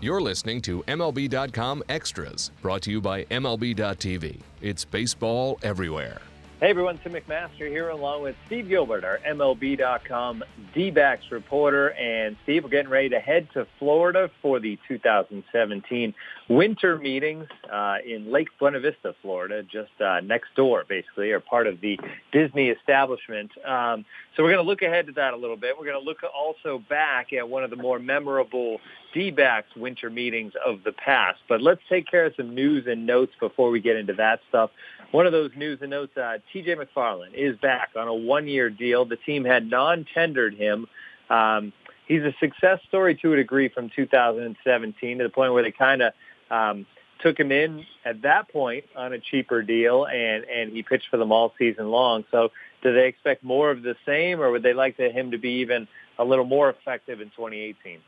You're listening to MLB.com Extras, brought to you by MLB.tv. It's baseball everywhere. Hey everyone, Tim McMaster here along with Steve Gilbert, our MLB.com D-backs reporter. And Steve, we're getting ready to head to Florida for the 2017 winter meetings uh, in Lake Buena Vista, Florida, just uh, next door, basically, or part of the Disney establishment. Um, so we're going to look ahead to that a little bit. We're going to look also back at one of the more memorable D-backs winter meetings of the past. But let's take care of some news and notes before we get into that stuff. One of those news and notes, uh, TJ McFarland is back on a one-year deal. The team had non-tendered him. Um, he's a success story to a degree from 2017 to the point where they kind of um, took him in at that point on a cheaper deal, and and he pitched for them all season long. So, do they expect more of the same, or would they like to, him to be even a little more effective in 2018?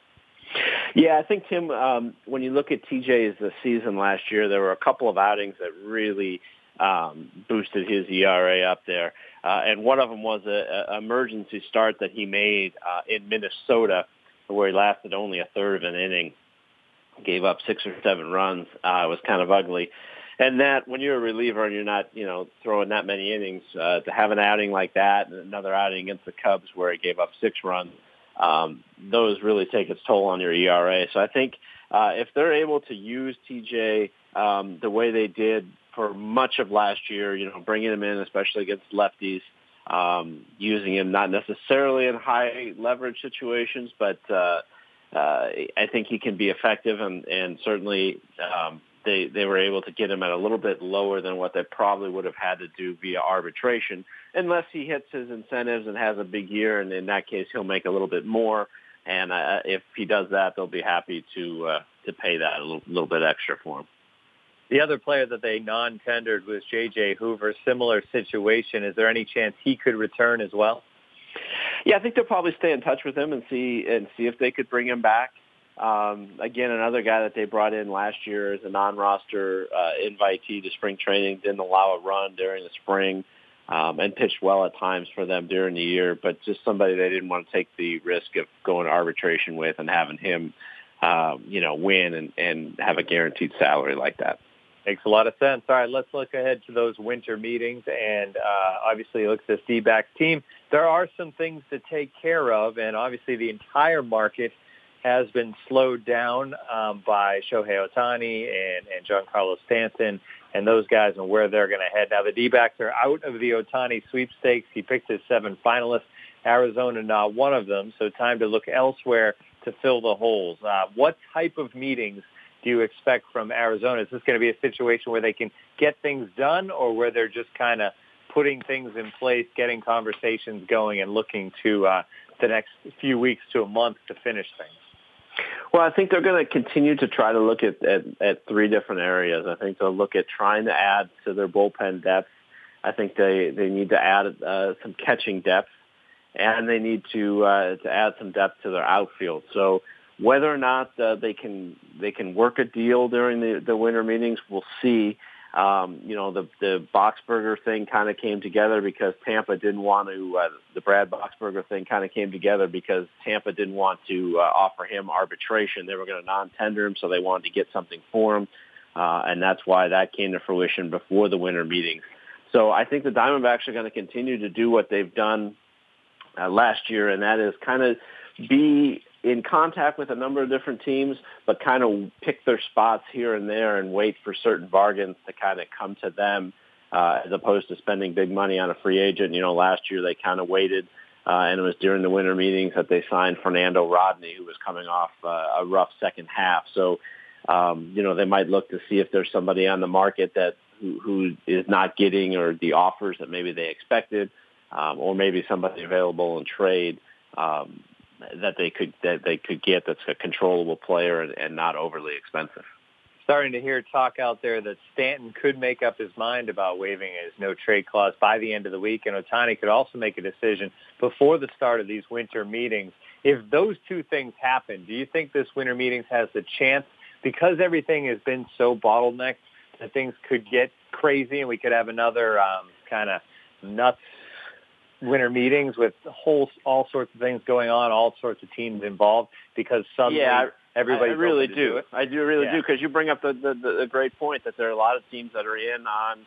Yeah, I think Tim. Um, when you look at TJ's season last year, there were a couple of outings that really um, boosted his ERA up there. Uh, and one of them was a, a emergency start that he made uh, in Minnesota, where he lasted only a third of an inning, gave up six or seven runs. Uh, it was kind of ugly. And that when you're a reliever and you're not, you know, throwing that many innings, uh, to have an outing like that and another outing against the Cubs where he gave up six runs, um, those really take its toll on your ERA. So I think uh, if they're able to use TJ um, the way they did for much of last year, you know, bringing him in, especially against lefties, um, using him not necessarily in high leverage situations, but uh, uh, I think he can be effective, and, and certainly um, they they were able to get him at a little bit lower than what they probably would have had to do via arbitration, unless he hits his incentives and has a big year, and in that case, he'll make a little bit more. And uh, if he does that, they'll be happy to uh, to pay that a little, little bit extra for him. The other player that they non-tendered was J.J. Hoover. Similar situation. Is there any chance he could return as well? Yeah, I think they'll probably stay in touch with him and see and see if they could bring him back. Um, again, another guy that they brought in last year as a non-roster uh, invitee to spring training didn't allow a run during the spring um, and pitched well at times for them during the year, but just somebody they didn't want to take the risk of going to arbitration with and having him, um, you know, win and, and have a guaranteed salary like that. Makes a lot of sense. All right, let's look ahead to those winter meetings. And uh, obviously, look at this D-backs team. There are some things to take care of, and obviously the entire market has been slowed down um, by Shohei Ohtani and, and Giancarlo Stanton and those guys and where they're going to head. Now, the D-backs are out of the Ohtani sweepstakes. He picked his seven finalists. Arizona, not one of them. So time to look elsewhere to fill the holes. Uh, what type of meetings – do you expect from Arizona? Is this going to be a situation where they can get things done or where they're just kind of putting things in place, getting conversations going, and looking to uh, the next few weeks to a month to finish things? Well, I think they're going to continue to try to look at, at, at three different areas. I think they'll look at trying to add to their bullpen depth. I think they, they need to add uh, some catching depth, and they need to uh, to add some depth to their outfield. So whether or not uh, they can they can work a deal during the, the winter meetings, we'll see. Um, you know, the the Boxberger thing kind of came together because Tampa didn't want to. Uh, the Brad Boxberger thing kind of came together because Tampa didn't want to uh, offer him arbitration. They were going to non-tender him, so they wanted to get something for him, uh, and that's why that came to fruition before the winter meetings. So I think the Diamondbacks are going to continue to do what they've done uh, last year, and that is kind of be in contact with a number of different teams, but kind of pick their spots here and there and wait for certain bargains to kind of come to them, uh, as opposed to spending big money on a free agent. You know, last year they kind of waited, uh, and it was during the winter meetings that they signed Fernando Rodney, who was coming off uh, a rough second half. So, um, you know, they might look to see if there's somebody on the market that who, who is not getting or the offers that maybe they expected, um, or maybe somebody available in trade. Um, that they could that they could get that's a controllable player and, and not overly expensive. Starting to hear talk out there that Stanton could make up his mind about waiving his no trade clause by the end of the week, and Ohtani could also make a decision before the start of these winter meetings. If those two things happen, do you think this winter meetings has the chance, because everything has been so bottlenecked, that things could get crazy and we could have another um, kind of nuts winter meetings with whole all sorts of things going on, all sorts of teams involved because suddenly yeah. everybody. I really do. do I do really yeah. do because you bring up the, the the great point that there are a lot of teams that are in on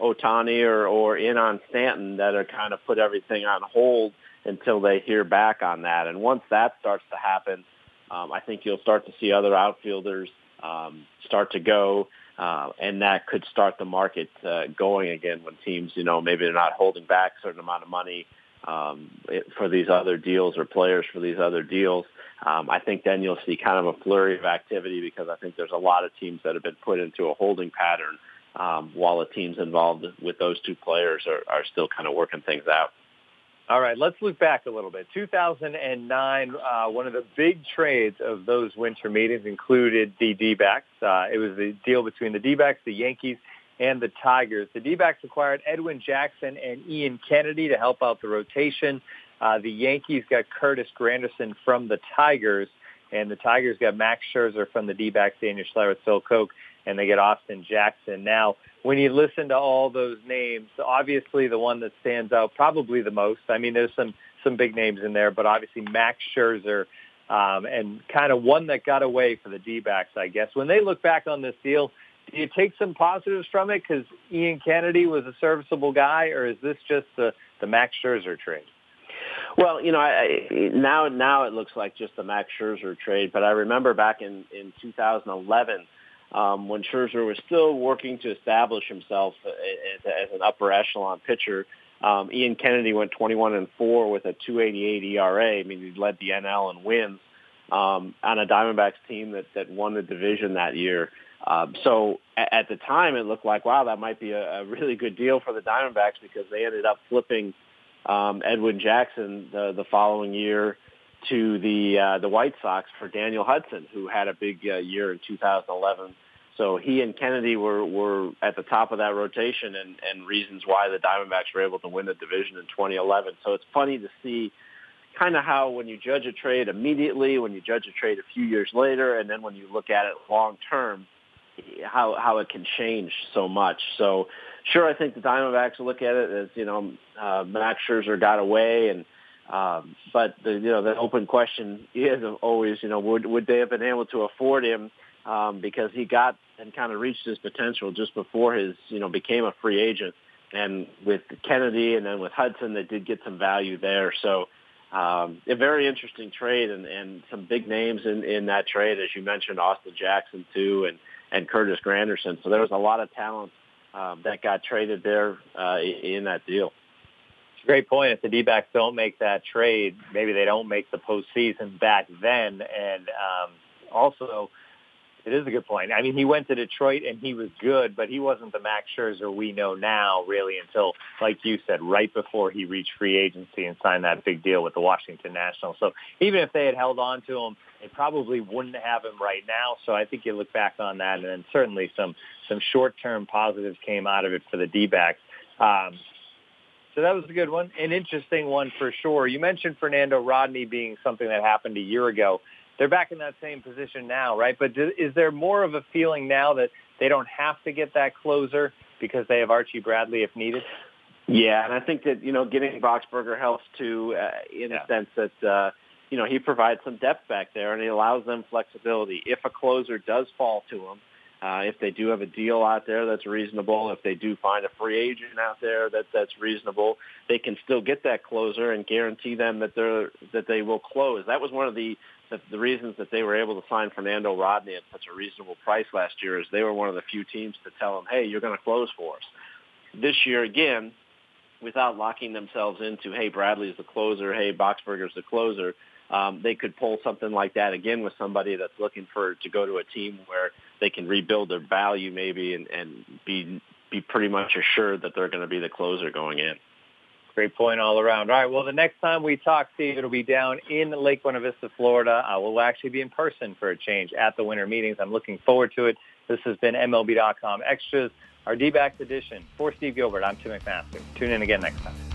Ohtani or or in on Stanton that are kind of put everything on hold until they hear back on that. And once that starts to happen, um, I think you'll start to see other outfielders um, start to go. Uh, and that could start the market uh, going again when teams, you know, maybe they're not holding back a certain amount of money um, it, for these other deals or players for these other deals. Um, I think then you'll see kind of a flurry of activity because I think there's a lot of teams that have been put into a holding pattern um, while the teams involved with those two players are, are still kind of working things out. All right, let's look back a little bit. 2009, uh, one of the big trades of those winter meetings included the D-backs. Uh, it was the deal between the D-backs, the Yankees, and the Tigers. The D-backs acquired Edwin Jackson and Ian Kennedy to help out the rotation. Uh, the Yankees got Curtis Granderson from the Tigers, and the Tigers got Max Scherzer from the D-backs, Daniel Schlereth, Phil Coke, and they get Austin Jackson. Now, when you listen to all those names, obviously the one that stands out probably the most. I mean, there's some some big names in there, but obviously Max Scherzer um, and kind of one that got away for the D-backs, I guess. When they look back on this deal, do you take some positives from it because Ian Kennedy was a serviceable guy, or is this just the the Max Scherzer trade? Well, you know, I, I, now now it looks like just the Max Scherzer trade, but I remember back in in 2011 um, when Scherzer was still working to establish himself as, as an upper echelon pitcher. Um, Ian Kennedy went 21 and four with a 2.88 ERA. I mean, he led the NL in wins um, on a Diamondbacks team that that won the division that year. Um, so at, at the time, it looked like wow, that might be a, a really good deal for the Diamondbacks because they ended up flipping um, Edwin Jackson the, the following year to the uh, the White Sox for Daniel Hudson, who had a big uh, year in 2011. So he and Kennedy were were at the top of that rotation, and and reasons why the Diamondbacks were able to win the division in 2011. So it's funny to see kind of how when you judge a trade immediately, when you judge a trade a few years later, and then when you look at it long term, how how it can change so much. So sure, I think the Diamondbacks look at it as you know uh, Max Scherzer got away and um, but the you know the open question is always you know would would they have been able to afford him um, because he got and kind of reached his potential just before his you know became a free agent and with Kennedy and then with Hudson they did get some value there so um, a very interesting trade and, and some big names in, in that trade as you mentioned Austin Jackson too and and Curtis Granderson so there was a lot of talent um, that got traded there uh, in that deal. Great point. If the D-backs don't make that trade, maybe they don't make the postseason back then. And um, also, it is a good point. I mean, he went to Detroit and he was good, but he wasn't the Max Scherzer we know now, really, until, like you said, right before he reached free agency and signed that big deal with the Washington Nationals. So even if they had held on to him, they probably wouldn't have him right now. So I think you look back on that, and then certainly some some short-term positives came out of it for the D-backs. Um, so that was a good one, an interesting one for sure. You mentioned Fernando Rodney being something that happened a year ago. They're back in that same position now, right? But is there more of a feeling now that they don't have to get that closer because they have Archie Bradley if needed? Yeah, and I think that you know getting Boxberger helps too, uh, in yeah. the sense that uh, you know he provides some depth back there and he allows them flexibility. If a closer does fall to them, uh, if they do have a deal out there that's reasonable, if they do find a free agent out there that that's reasonable, they can still get that closer and guarantee them that they're that they will close. That was one of the the, reasons that they were able to sign Fernando Rodney at such a reasonable price last year is they were one of the few teams to tell them, hey, you're going to close for us. This year again, without locking themselves into, hey, Bradley's the closer, hey, Boxberger's the closer um, they could pull something like that again with somebody that's looking for to go to a team where they can rebuild their value maybe and, and be be pretty much assured that they're going to be the closer going in. Great point all around. All right. Well, the next time we talk, Steve, it'll be down in Lake Buena Vista, Florida. Uh, we'll actually be in person for a change at the winter meetings. I'm looking forward to it. This has been MLB.com Extras, our D-backs edition. For Steve Gilbert, I'm Tim McMaster. Tune in again next time.